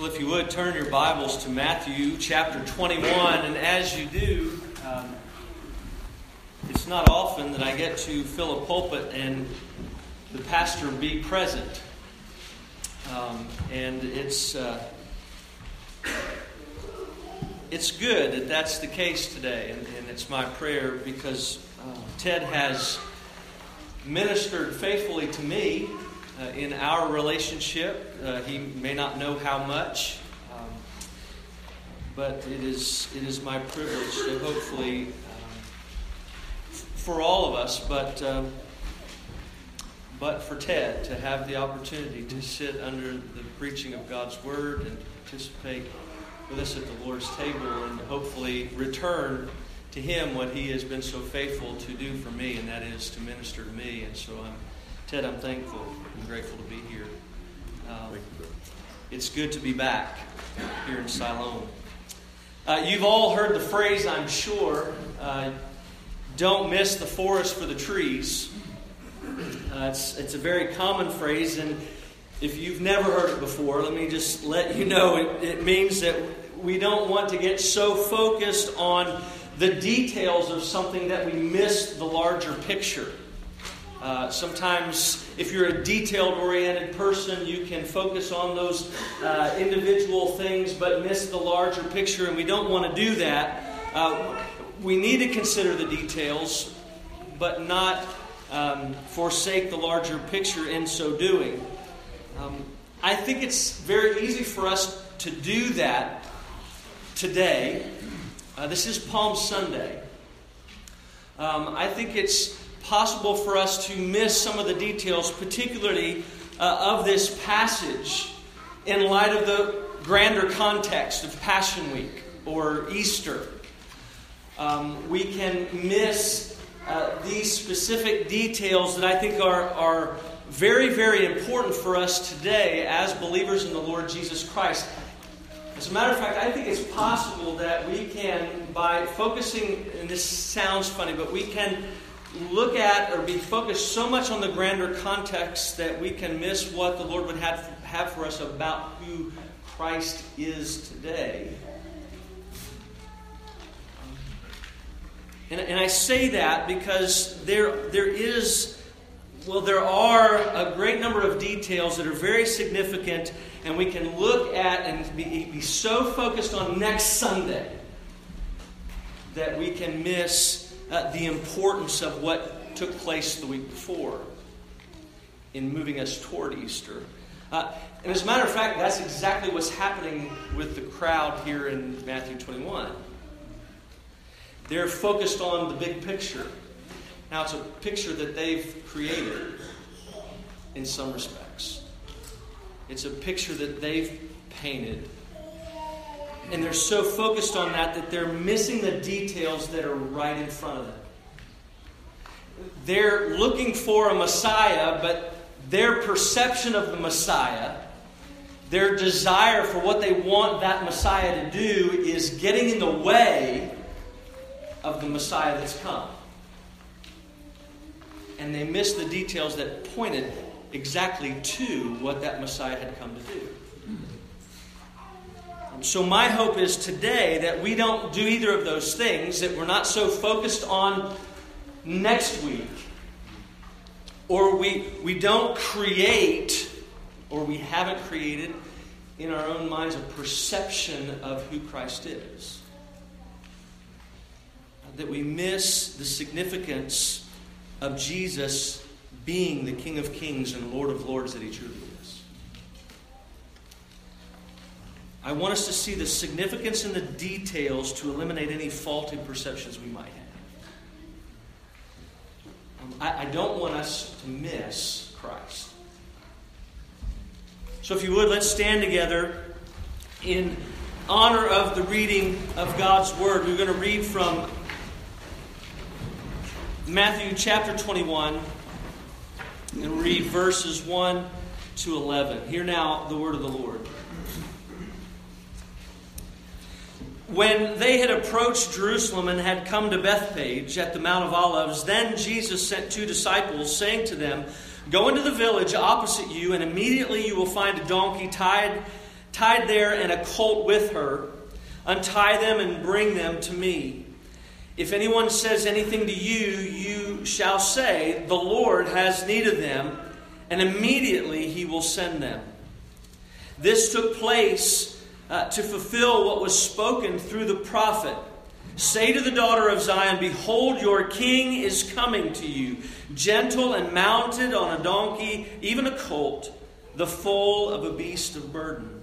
Well, if you would turn your Bibles to Matthew chapter 21, and as you do, um, it's not often that I get to fill a pulpit and the pastor be present. Um, and it's, uh, it's good that that's the case today, and, and it's my prayer because uh, Ted has ministered faithfully to me uh, in our relationship. Uh, he may not know how much, um, but it is, it is my privilege to hopefully, um, for all of us, but, um, but for Ted, to have the opportunity to sit under the preaching of God's Word and participate with us at the Lord's table and hopefully return to him what he has been so faithful to do for me, and that is to minister to me. And so I'm Ted, I'm thankful and grateful to be here. Um, it's good to be back here in Siloam. Uh, you've all heard the phrase, I'm sure, uh, don't miss the forest for the trees. Uh, it's, it's a very common phrase, and if you've never heard it before, let me just let you know it, it means that we don't want to get so focused on the details of something that we miss the larger picture. Uh, sometimes, if you're a detailed oriented person, you can focus on those uh, individual things but miss the larger picture, and we don't want to do that. Uh, we need to consider the details, but not um, forsake the larger picture in so doing. Um, I think it's very easy for us to do that today. Uh, this is Palm Sunday. Um, I think it's possible for us to miss some of the details, particularly uh, of this passage, in light of the grander context of Passion Week or Easter. Um, we can miss uh, these specific details that I think are, are very, very important for us today as believers in the Lord Jesus Christ. As a matter of fact, I think it's possible that we can, by focusing, and this sounds funny, but we can look at or be focused so much on the grander context that we can miss what the Lord would have, have for us about who Christ is today. And, and I say that because there, there is, well, there are a great number of details that are very significant, and we can look at and be, be so focused on next Sunday that we can miss uh, the importance of what took place the week before in moving us toward Easter. Uh, and as a matter of fact, that's exactly what's happening with the crowd here in Matthew 21. They're focused on the big picture. Now, it's a picture that they've created in some respects, it's a picture that they've painted and they're so focused on that that they're missing the details that are right in front of them. They're looking for a Messiah, but their perception of the Messiah, their desire for what they want that Messiah to do, is getting in the way of the Messiah that's come. And they miss the details that pointed exactly to what that Messiah had come to do. So, my hope is today that we don't do either of those things, that we're not so focused on next week, or we, we don't create, or we haven't created in our own minds a perception of who Christ is. That we miss the significance of Jesus being the King of Kings and Lord of Lords that he truly is. I want us to see the significance in the details to eliminate any faulty perceptions we might have. Um, I, I don't want us to miss Christ. So, if you would, let's stand together in honor of the reading of God's Word. We're going to read from Matthew chapter 21 and read verses 1 to 11. Hear now the word of the Lord. When they had approached Jerusalem and had come to Bethphage at the Mount of Olives, then Jesus sent two disciples, saying to them, Go into the village opposite you, and immediately you will find a donkey tied tied there and a colt with her. Untie them and bring them to me. If anyone says anything to you, you shall say, The Lord has need of them, and immediately he will send them. This took place uh, to fulfill what was spoken through the prophet. Say to the daughter of Zion, Behold, your king is coming to you, gentle and mounted on a donkey, even a colt, the foal of a beast of burden.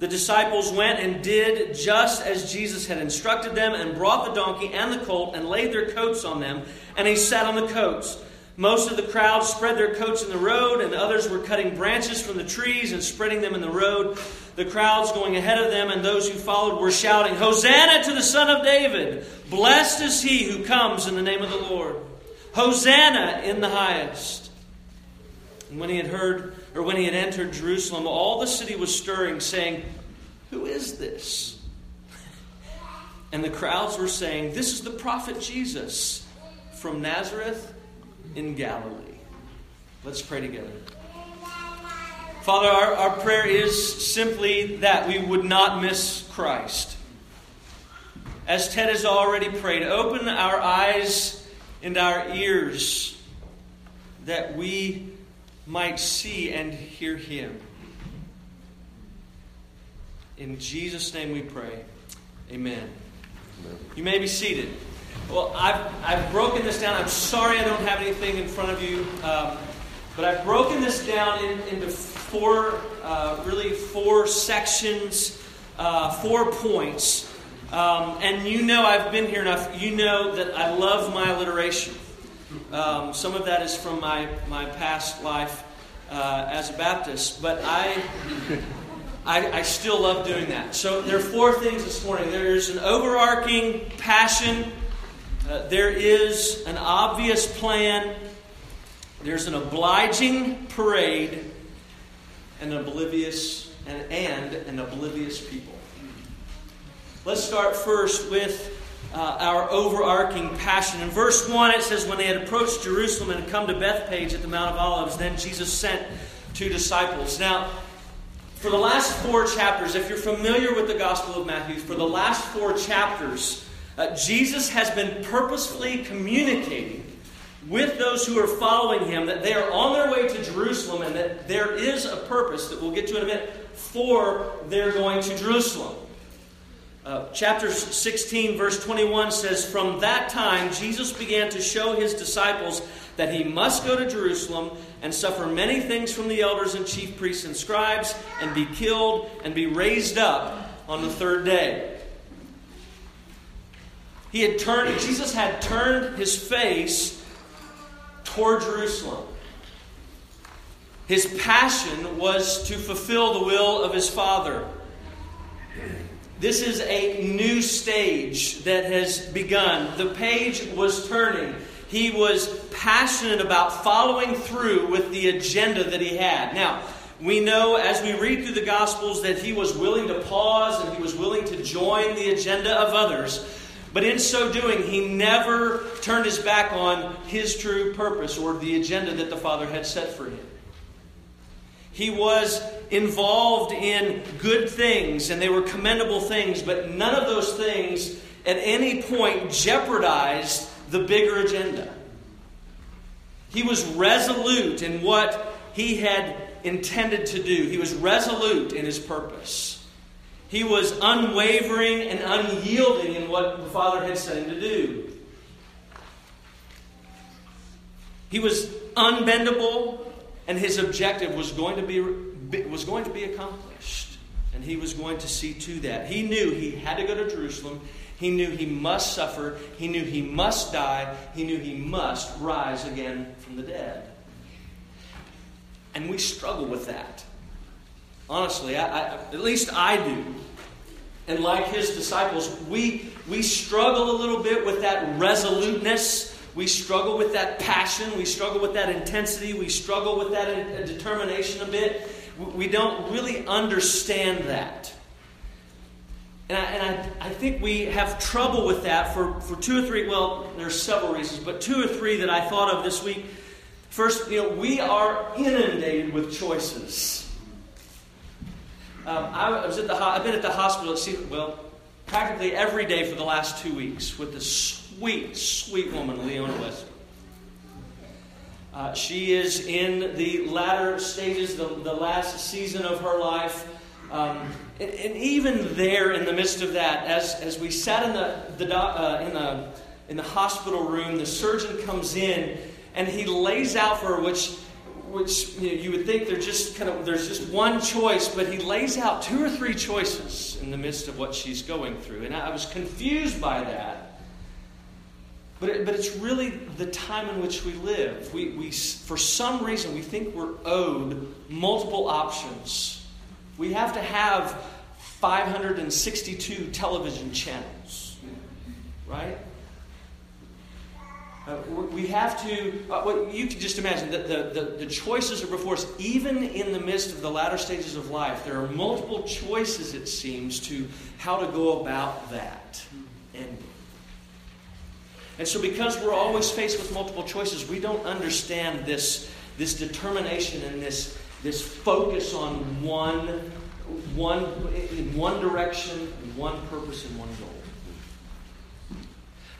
The disciples went and did just as Jesus had instructed them, and brought the donkey and the colt, and laid their coats on them, and he sat on the coats. Most of the crowd spread their coats in the road, and others were cutting branches from the trees and spreading them in the road. The crowds going ahead of them and those who followed were shouting, Hosanna to the Son of David! Blessed is he who comes in the name of the Lord. Hosanna in the highest. And when he had heard, or when he had entered Jerusalem, all the city was stirring, saying, Who is this? And the crowds were saying, This is the prophet Jesus from Nazareth in Galilee. Let's pray together. Father, our, our prayer is simply that we would not miss Christ. As Ted has already prayed, open our eyes and our ears that we might see and hear him. In Jesus' name we pray. Amen. Amen. You may be seated. Well, I've, I've broken this down. I'm sorry I don't have anything in front of you, um, but I've broken this down in, into four, uh, really four sections, uh, four points. Um, and you know I've been here enough. You know that I love my alliteration. Um, some of that is from my, my past life uh, as a Baptist, but I, I, I still love doing that. So there are four things this morning. There's an overarching passion uh, there is an obvious plan, there's an obliging parade, and an oblivious and, and an oblivious people. Let's start first with uh, our overarching passion. In verse 1, it says, When they had approached Jerusalem and come to Bethphage at the Mount of Olives, then Jesus sent two disciples. Now, for the last four chapters, if you're familiar with the Gospel of Matthew, for the last four chapters, uh, Jesus has been purposefully communicating with those who are following him that they are on their way to Jerusalem and that there is a purpose that we'll get to in a minute for their going to Jerusalem. Uh, chapter 16, verse 21 says, From that time, Jesus began to show his disciples that he must go to Jerusalem and suffer many things from the elders and chief priests and scribes, and be killed and be raised up on the third day. He had turned, Jesus had turned his face toward Jerusalem. His passion was to fulfill the will of his Father. This is a new stage that has begun. The page was turning. He was passionate about following through with the agenda that he had. Now, we know as we read through the Gospels that he was willing to pause and he was willing to join the agenda of others. But in so doing, he never turned his back on his true purpose or the agenda that the Father had set for him. He was involved in good things, and they were commendable things, but none of those things at any point jeopardized the bigger agenda. He was resolute in what he had intended to do, he was resolute in his purpose. He was unwavering and unyielding in what the Father had sent him to do. He was unbendable, and his objective was going to be, was going to be accomplished. And he was going to see to that. He knew he had to go to Jerusalem. He knew he must suffer. He knew he must die. He knew he must rise again from the dead. And we struggle with that. Honestly, I, I, at least I do. And like his disciples, we, we struggle a little bit with that resoluteness. We struggle with that passion. We struggle with that intensity. We struggle with that uh, determination a bit. We don't really understand that. And I, and I, I think we have trouble with that for, for two or three, well, there's several reasons, but two or three that I thought of this week. First, you know, we are inundated with choices. Um, I was at the. I've been at the hospital. Well, practically every day for the last two weeks with this sweet, sweet woman, Leona Wesley. Uh, she is in the latter stages, the, the last season of her life. Um, and, and, even there, in the midst of that, as, as we sat in the, the, uh, in, the, in the hospital room, the surgeon comes in and he lays out for her, which, which you, know, you would think just kind of there's just one choice, but he lays out two or three choices in the midst of what she's going through. And I was confused by that. But, it, but it's really the time in which we live. We, we, for some reason, we think we're owed multiple options. We have to have 562 television channels, right? Uh, we have to, uh, well, you can just imagine that the, the, the choices are before us. Even in the midst of the latter stages of life, there are multiple choices, it seems, to how to go about that ending. And so, because we're always faced with multiple choices, we don't understand this, this determination and this, this focus on one, one, in one direction, one purpose, and one goal.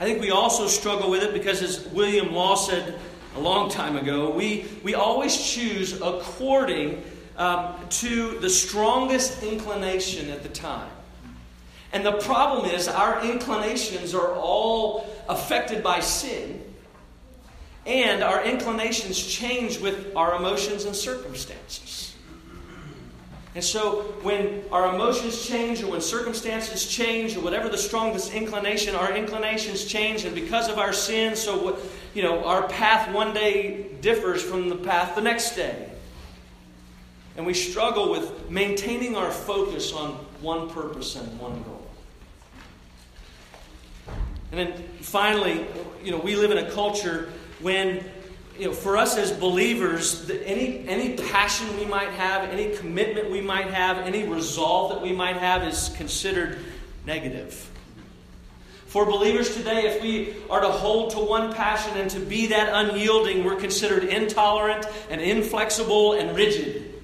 I think we also struggle with it because, as William Law said a long time ago, we, we always choose according um, to the strongest inclination at the time. And the problem is, our inclinations are all affected by sin, and our inclinations change with our emotions and circumstances. And so, when our emotions change, or when circumstances change, or whatever the strongest inclination, our inclinations change, and because of our sin, so what, you know, our path one day differs from the path the next day. And we struggle with maintaining our focus on one purpose and one goal. And then finally, you know, we live in a culture when, you know, for us as believers, any, any passion we might have, any commitment we might have, any resolve that we might have is considered negative. For believers today, if we are to hold to one passion and to be that unyielding, we're considered intolerant and inflexible and rigid.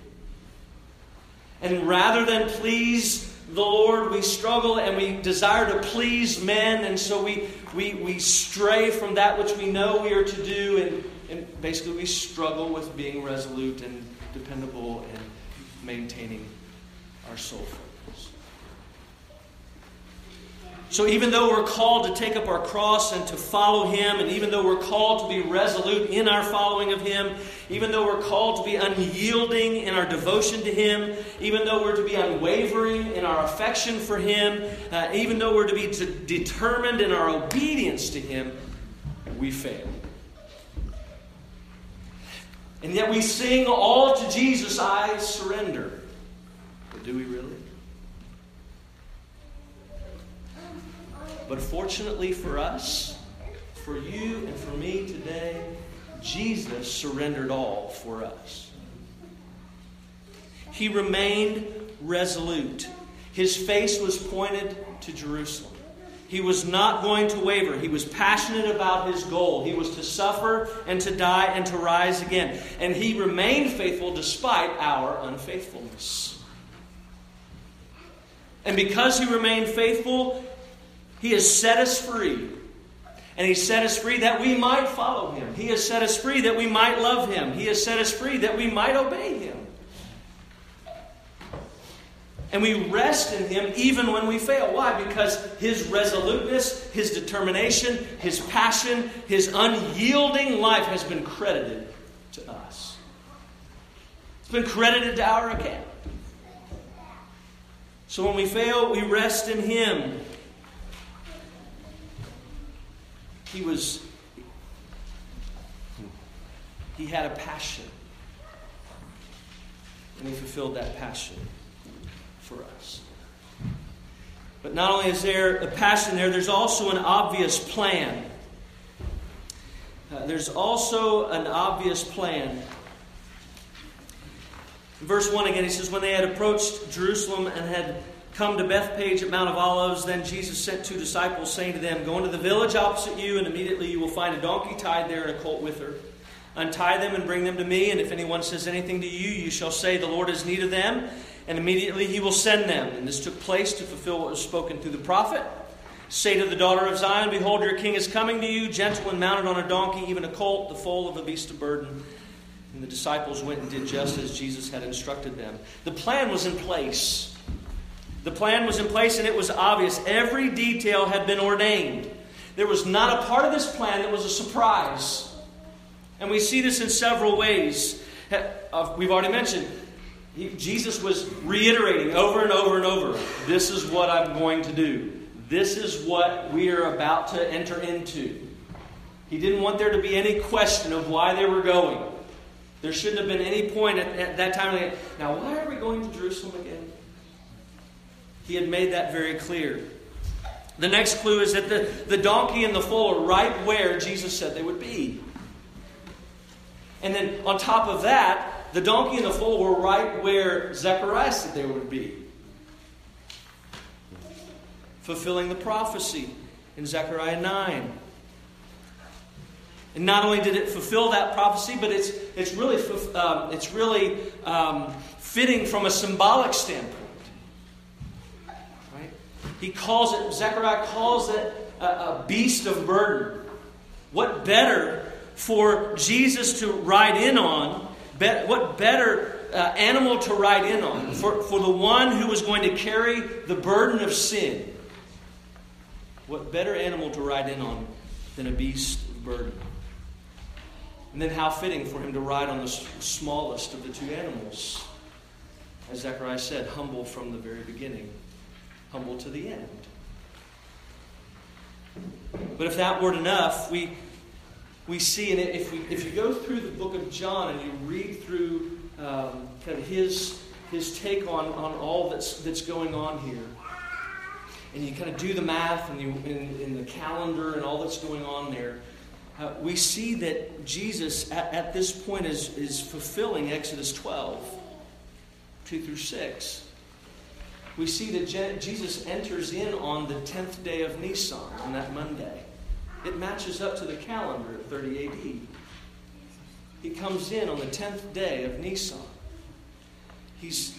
And rather than please the Lord, we struggle and we desire to please men, and so we, we, we stray from that which we know we are to do, and, and basically we struggle with being resolute and dependable and maintaining our soul So, even though we're called to take up our cross and to follow Him, and even though we're called to be resolute in our following of Him, even though we're called to be unyielding in our devotion to Him, even though we're to be unwavering in our affection for Him, uh, even though we're to be to determined in our obedience to Him, we fail. And yet we sing all to Jesus, I surrender. But do we really? But fortunately for us, for you and for me today, Jesus surrendered all for us. He remained resolute. His face was pointed to Jerusalem. He was not going to waver. He was passionate about his goal. He was to suffer and to die and to rise again. And he remained faithful despite our unfaithfulness. And because he remained faithful, he has set us free. And He set us free that we might follow Him. He has set us free that we might love Him. He has set us free that we might obey Him. And we rest in Him even when we fail. Why? Because His resoluteness, His determination, His passion, His unyielding life has been credited to us. It's been credited to our account. So when we fail, we rest in Him. He was, he had a passion. And he fulfilled that passion for us. But not only is there a passion there, there's also an obvious plan. Uh, there's also an obvious plan. In verse 1 again, he says, When they had approached Jerusalem and had come to Bethphage at Mount of Olives, then Jesus sent two disciples, saying to them, Go into the village opposite you, and immediately you will find a donkey tied there and a colt with her. Untie them and bring them to me, and if anyone says anything to you, you shall say, The Lord is need of them, and immediately he will send them. And this took place to fulfill what was spoken through the prophet. Say to the daughter of Zion, Behold, your king is coming to you, gentle and mounted on a donkey, even a colt, the foal of a beast of burden. And the disciples went and did just as Jesus had instructed them. The plan was in place. The plan was in place, and it was obvious. Every detail had been ordained. There was not a part of this plan that was a surprise. And we see this in several ways. Uh, we've already mentioned Jesus was reiterating over and over and over this is what I'm going to do. This is what we are about to enter into. He didn't want there to be any question of why they were going. There shouldn't have been any point at, at that time. Now, why are we going to Jerusalem again? He had made that very clear. The next clue is that the, the donkey and the foal are right where Jesus said they would be. And then on top of that, the donkey and the foal were right where Zechariah said they would be. Fulfilling the prophecy in Zechariah 9. And not only did it fulfill that prophecy, but it's, it's really, um, it's really um, fitting from a symbolic standpoint. Right? He calls it, Zechariah calls it a, a beast of burden. What better for Jesus to ride in on? What better uh, animal to ride in on? For, for the one who was going to carry the burden of sin. What better animal to ride in on than a beast of burden? And then how fitting for him to ride on the smallest of the two animals. As Zechariah said, humble from the very beginning, humble to the end. But if that weren't enough, we, we see, and if, we, if you go through the book of John and you read through um, kind of his, his take on, on all that's, that's going on here, and you kind of do the math and you, in, in the calendar and all that's going on there, uh, we see that Jesus, at, at this point, is, is fulfilling Exodus 12, 2 through 6. We see that Je- Jesus enters in on the 10th day of Nisan, on that Monday. It matches up to the calendar of 30 AD. He comes in on the 10th day of Nisan. He's,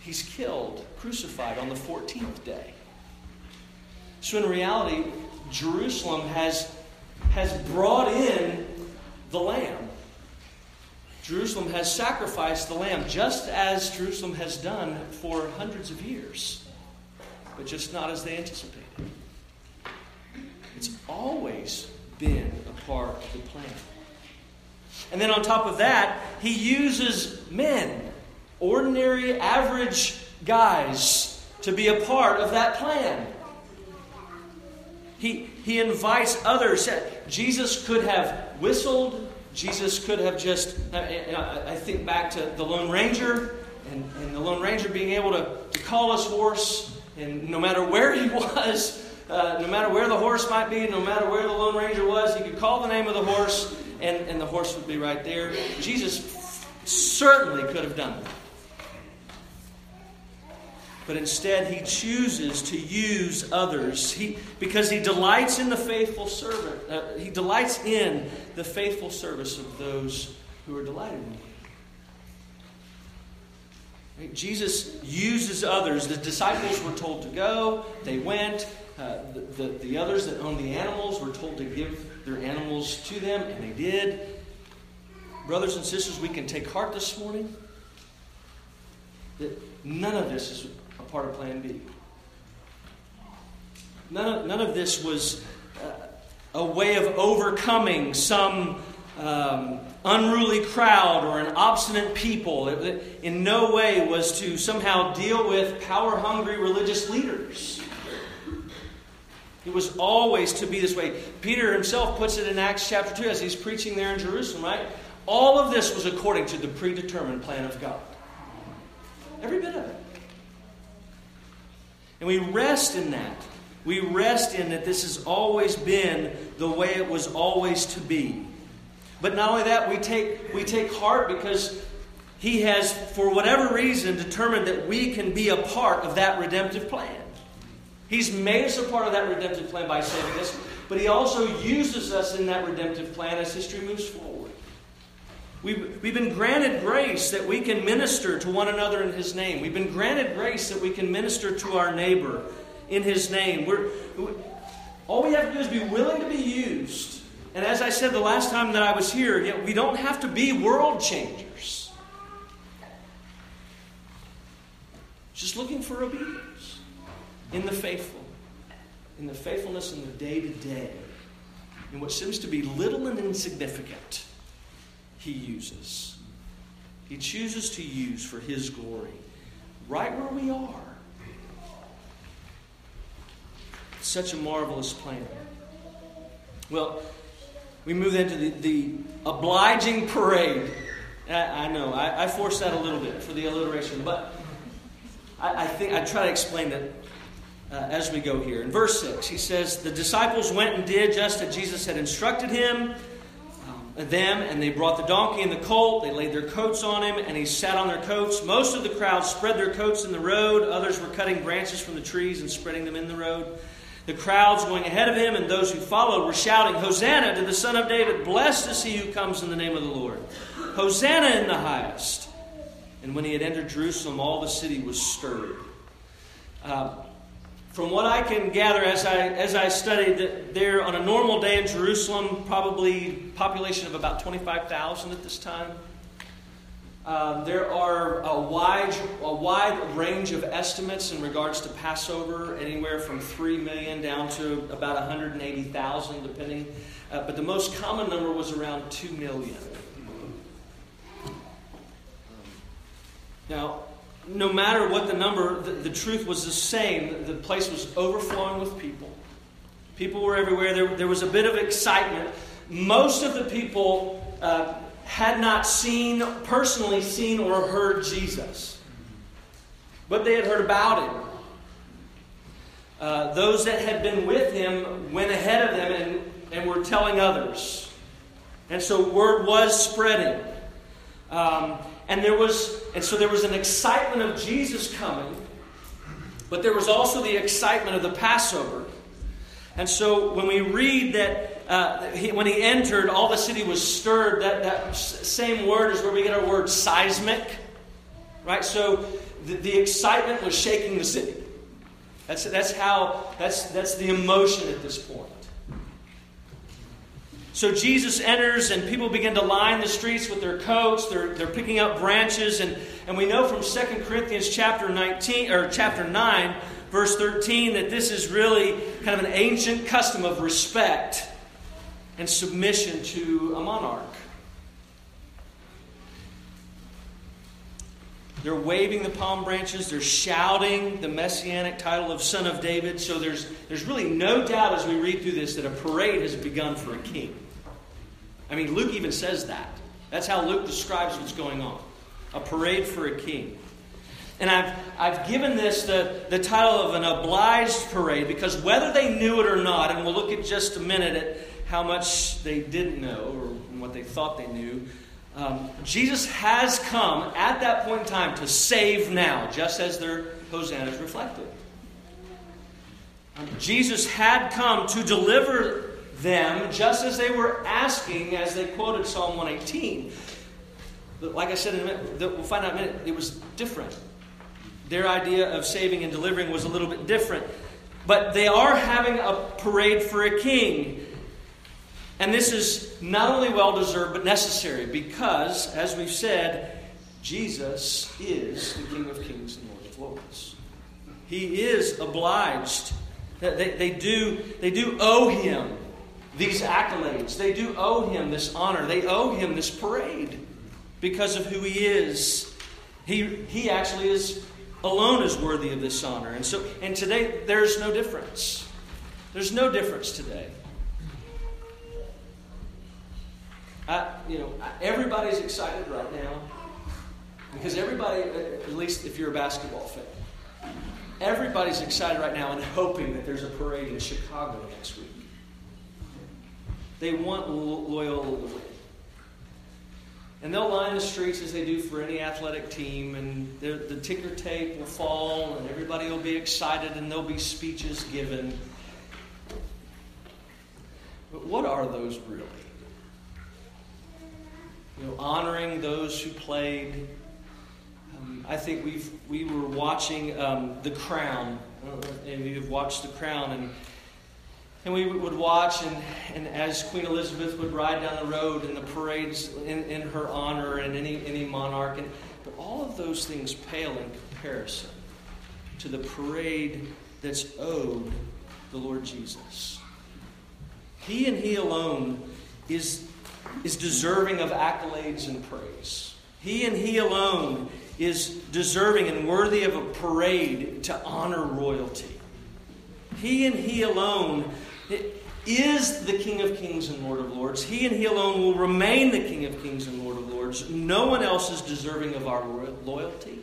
he's killed, crucified on the 14th day. So, in reality, Jerusalem has has brought in the lamb. Jerusalem has sacrificed the lamb just as Jerusalem has done for hundreds of years, but just not as they anticipated. It's always been a part of the plan. And then on top of that, he uses men, ordinary, average guys, to be a part of that plan. He, he invites others. Jesus could have whistled. Jesus could have just, I think back to the Lone Ranger and, and the Lone Ranger being able to, to call his horse, and no matter where he was, uh, no matter where the horse might be, no matter where the Lone Ranger was, he could call the name of the horse, and, and the horse would be right there. Jesus certainly could have done that but instead he chooses to use others he, because he delights in the faithful servant. Uh, he delights in the faithful service of those who are delighted in him. Jesus uses others. The disciples were told to go, they went. Uh, the, the, the others that owned the animals were told to give their animals to them, and they did. Brothers and sisters, we can take heart this morning that none of this is a part of Plan B. None of, none of this was uh, a way of overcoming some um, unruly crowd or an obstinate people. It, it in no way was to somehow deal with power hungry religious leaders. It was always to be this way. Peter himself puts it in Acts chapter 2 as he's preaching there in Jerusalem, right? All of this was according to the predetermined plan of God. Every bit of it. And we rest in that. We rest in that this has always been the way it was always to be. But not only that, we take, we take heart because He has, for whatever reason, determined that we can be a part of that redemptive plan. He's made us a part of that redemptive plan by saving us, but He also uses us in that redemptive plan as history moves forward. We've, we've been granted grace that we can minister to one another in His name. We've been granted grace that we can minister to our neighbor in His name. We're, we, all we have to do is be willing to be used. And as I said the last time that I was here, you know, we don't have to be world changers. Just looking for obedience in the faithful, in the faithfulness in the day to day, in what seems to be little and insignificant, He uses. He chooses to use for His glory, right where we are. Such a marvelous plan. Well, we move into the, the obliging parade. I, I know, I, I, forced that a little bit for the alliteration, but I, I think I try to explain that uh, as we go here. In verse 6, he says, The disciples went and did just as Jesus had instructed him, um, them, and they brought the donkey and the colt. They laid their coats on him, and he sat on their coats. Most of the crowd spread their coats in the road, others were cutting branches from the trees and spreading them in the road. The crowds going ahead of him and those who followed were shouting, Hosanna to the Son of David! Blessed is he who comes in the name of the Lord! Hosanna in the highest! And when he had entered Jerusalem, all the city was stirred. Uh, from what I can gather as I, as I studied, that there on a normal day in Jerusalem, probably population of about 25,000 at this time. Uh, there are a wide, a wide range of estimates in regards to Passover, anywhere from 3 million down to about 180,000, depending. Uh, but the most common number was around 2 million. Now, no matter what the number, the, the, truth was the same. The place was overflowing with people. People were everywhere. There, there was a bit of excitement. Most of the people uh, had not seen, personally seen or heard Jesus, but they had heard about him. Uh, those that had been with him went ahead of them and, and were telling others. And so word was spreading. Um, and there was, and so there was an excitement of Jesus coming, but there was also the excitement of the Passover. And so when we read that uh, he, when he entered, all the city was stirred, that, that same word is where we get our word seismic. Right? So the, the excitement was shaking the city. That's, that's how, that's, that's the emotion at this point. So Jesus enters, and people begin to line the streets with their coats. They're, they're picking up branches. And, and we know from 2 Corinthians chapter 19 or chapter 9, verse 13, that this is really kind of an ancient custom of respect and submission to a monarch. They're waving the palm branches. They're shouting the messianic title of Son of David. So there's, there's really no doubt as we read through this that a parade has begun for a king. I mean, Luke even says that. That's how Luke describes what's going on a parade for a king. And I've, I've given this the, the title of an obliged parade because whether they knew it or not, and we'll look at just a minute at how much they didn't know or what they thought they knew, um, Jesus has come at that point in time to save now, just as their hosannas reflected. Um, Jesus had come to deliver them just as they were asking as they quoted Psalm 118. But like I said in a minute, we'll find out in a minute, it was different. Their idea of saving and delivering was a little bit different. But they are having a parade for a king. And this is not only well deserved, but necessary because, as we've said, Jesus is the King of Kings and Lord of Lords. He is obliged. They, they, do, they do owe him these accolades. They do owe him this honor. They owe him this parade because of who he is. He, he actually is alone is worthy of this honor. And so and today there's no difference. There's no difference today. I, you know, everybody's excited right now because everybody, at least if you're a basketball fan, everybody's excited right now and hoping that there's a parade in Chicago next week. They want Loyola to win. And they'll line the streets as they do for any athletic team, and the ticker tape will fall, and everybody will be excited, and there'll be speeches given. But what are those really? you know, honoring those who played. Um, I think we've we were watching um, The Crown, and we've watched The Crown, and and we would watch, and, and as Queen Elizabeth would ride down the road in the parades in, in her honor, and any any monarch, and but all of those things pale in comparison to the parade that's owed the Lord Jesus. He and He alone is, is deserving of accolades and praise. He and He alone is deserving and worthy of a parade to honor royalty. He and He alone is the King of Kings and Lord of Lords. He and He alone will remain the King of Kings and Lord of Lords. No one else is deserving of our loyalty.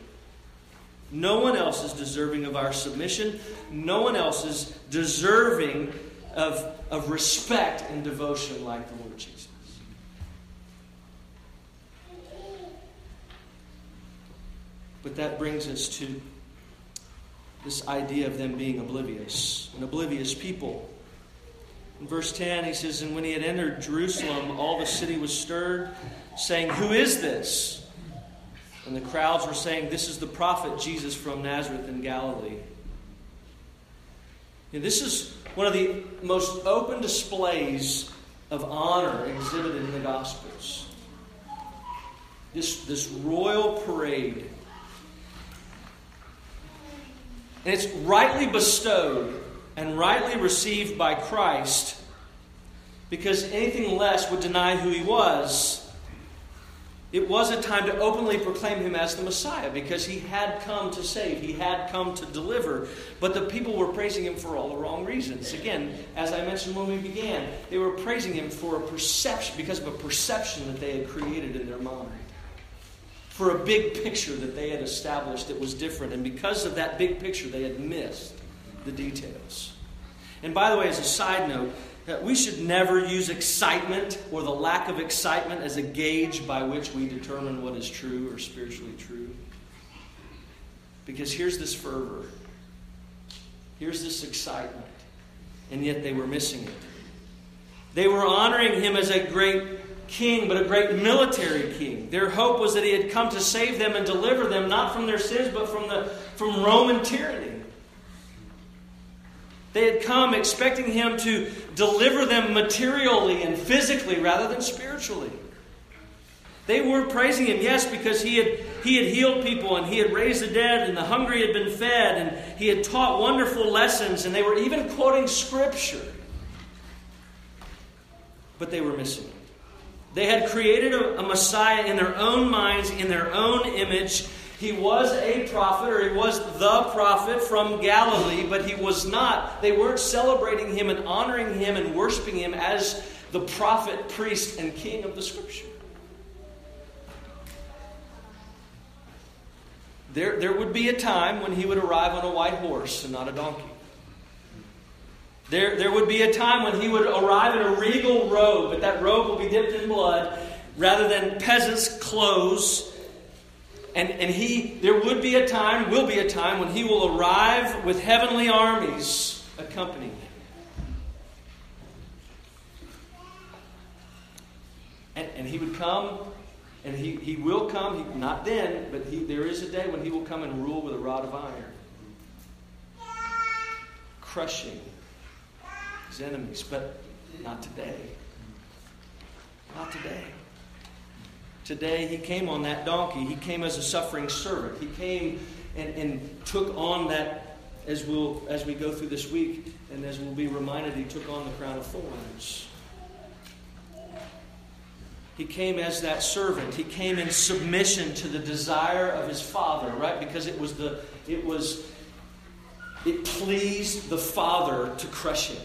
No one else is deserving of our submission. No one else is deserving of, of respect and devotion like the Lord Jesus. But that brings us to this idea of them being oblivious, an oblivious people. In verse 10, he says, And when he had entered Jerusalem, all the city was stirred, saying, Who is this? And the crowds were saying, This is the prophet Jesus from Nazareth in Galilee. And this is one of the most open displays of honor exhibited in the Gospels. This, this royal parade. And it's rightly bestowed and rightly received by Christ because anything less would deny who he was it was a time to openly proclaim him as the Messiah because he had come to save, he had come to deliver. But the people were praising him for all the wrong reasons. Again, as I mentioned when we began, they were praising him for a perception, because of a perception that they had created in their mind. For a big picture that they had established that was different. And because of that big picture, they had missed the details. And by the way, as a side note, that we should never use excitement or the lack of excitement as a gauge by which we determine what is true or spiritually true. Because here's this fervor, here's this excitement, and yet they were missing it. They were honoring him as a great king, but a great military king. Their hope was that he had come to save them and deliver them, not from their sins, but from, the, from Roman tyranny. They had come expecting him to deliver them materially and physically rather than spiritually. They were praising him, yes, because he had, he had healed people and he had raised the dead and the hungry had been fed and he had taught wonderful lessons and they were even quoting scripture. But they were missing it. They had created a, a Messiah in their own minds, in their own image, he was a prophet, or he was the prophet from Galilee, but he was not. They weren't celebrating him and honoring him and worshiping him as the prophet, priest, and king of the scripture. There, there would be a time when he would arrive on a white horse and not a donkey. There, there would be a time when he would arrive in a regal robe, but that robe will be dipped in blood rather than peasants' clothes and, and he, there would be a time, will be a time, when he will arrive with heavenly armies accompanying him. And, and he would come, and he, he will come, he, not then, but he, there is a day when he will come and rule with a rod of iron, crushing his enemies, but not today. Not today. Today, he came on that donkey. He came as a suffering servant. He came and, and took on that, as, we'll, as we go through this week, and as we'll be reminded, he took on the crown of thorns. He came as that servant. He came in submission to the desire of his father, right? Because it was the it was it pleased the father to crush him.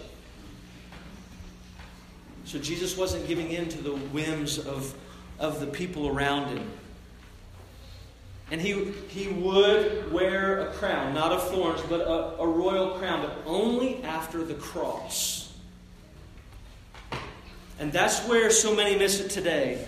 So Jesus wasn't giving in to the whims of of the people around him. And he, he would wear a crown, not of thorns, but a, a royal crown, but only after the cross. And that's where so many miss it today.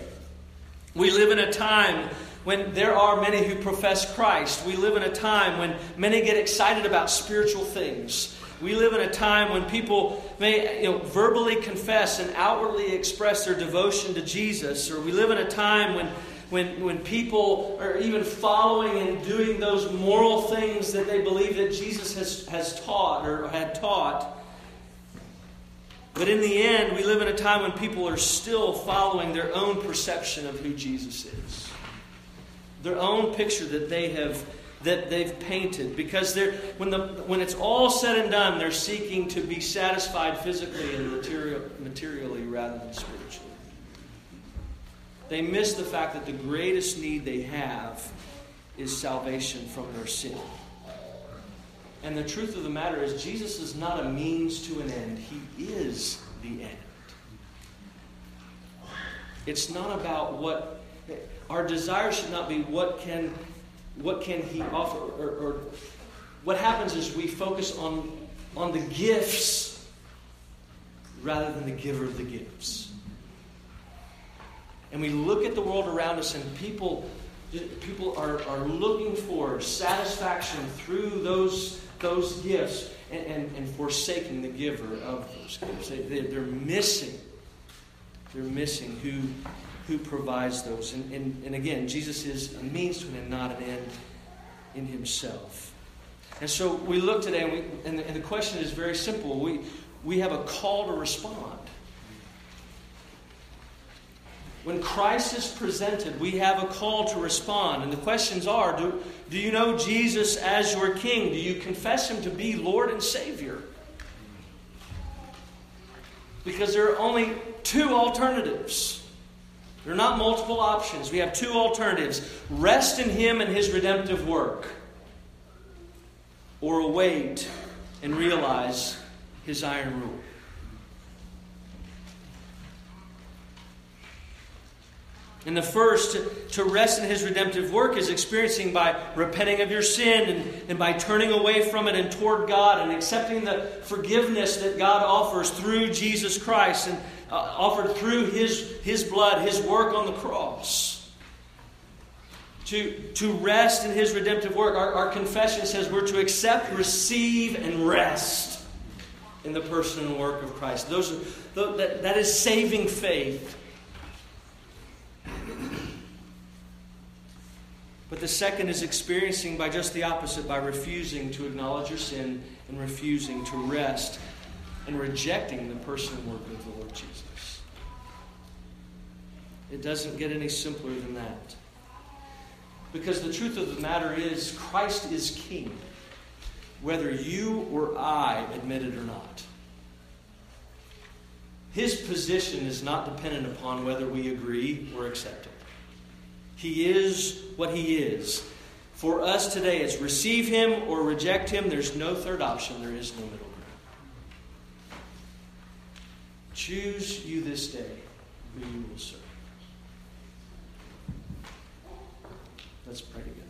We live in a time when there are many who profess Christ. We live in a time when many get excited about spiritual things. We live in a time when people may you know, verbally confess and outwardly express their devotion to Jesus, or we live in a time when, when, when people are even following and doing those moral things that they believe that Jesus has, has taught or had taught. But in the end, we live in a time when people are still following their own perception of who Jesus is, their own picture that they have that they've painted. Because they're when the when it's all said and done they're seeking to be satisfied physically and material, materially rather than spiritually. They miss the fact that the greatest need they have is salvation from their sin. And the truth of the matter is jesus is not a means to an end. He is the end. It's not about what our desire should not be what can what can he offer? Or, or, what happens is we focus on, on the gifts rather than the giver of the gifts. And we look at the world around us, and people, people are, are looking for satisfaction through those, those gifts and, and, and forsaking the giver of those gifts. They, they're missing. They're missing who who provides those. And, and, and again, Jesus is a means to an end, not an end in himself. And so we look today, and, we, and, the, and the question is very simple. We, we have a call to respond. When Christ is presented, we have a call to respond. And the questions are do, do you know Jesus as your King? Do you confess Him to be Lord and Savior? Because there are only two alternatives. There are not multiple options. We have two alternatives rest in Him and His redemptive work, or await and realize His iron rule. And the first, to rest in his redemptive work, is experiencing by repenting of your sin and, and by turning away from it and toward God and accepting the forgiveness that God offers through Jesus Christ and uh, offered through his, his blood, his work on the cross. To, to rest in his redemptive work. Our, our confession says we're to accept, receive, and rest in the person and work of Christ. Those are, that, that is saving faith. But the second is experiencing by just the opposite, by refusing to acknowledge your sin and refusing to rest and rejecting the person and work of the Lord Jesus. It doesn't get any simpler than that. Because the truth of the matter is, Christ is King, whether you or I admit it or not. His position is not dependent upon whether we agree or accept it. He is what He is. For us today, it's receive Him or reject Him. There's no third option, there is no middle Choose you this day who you will serve. Let's pray together.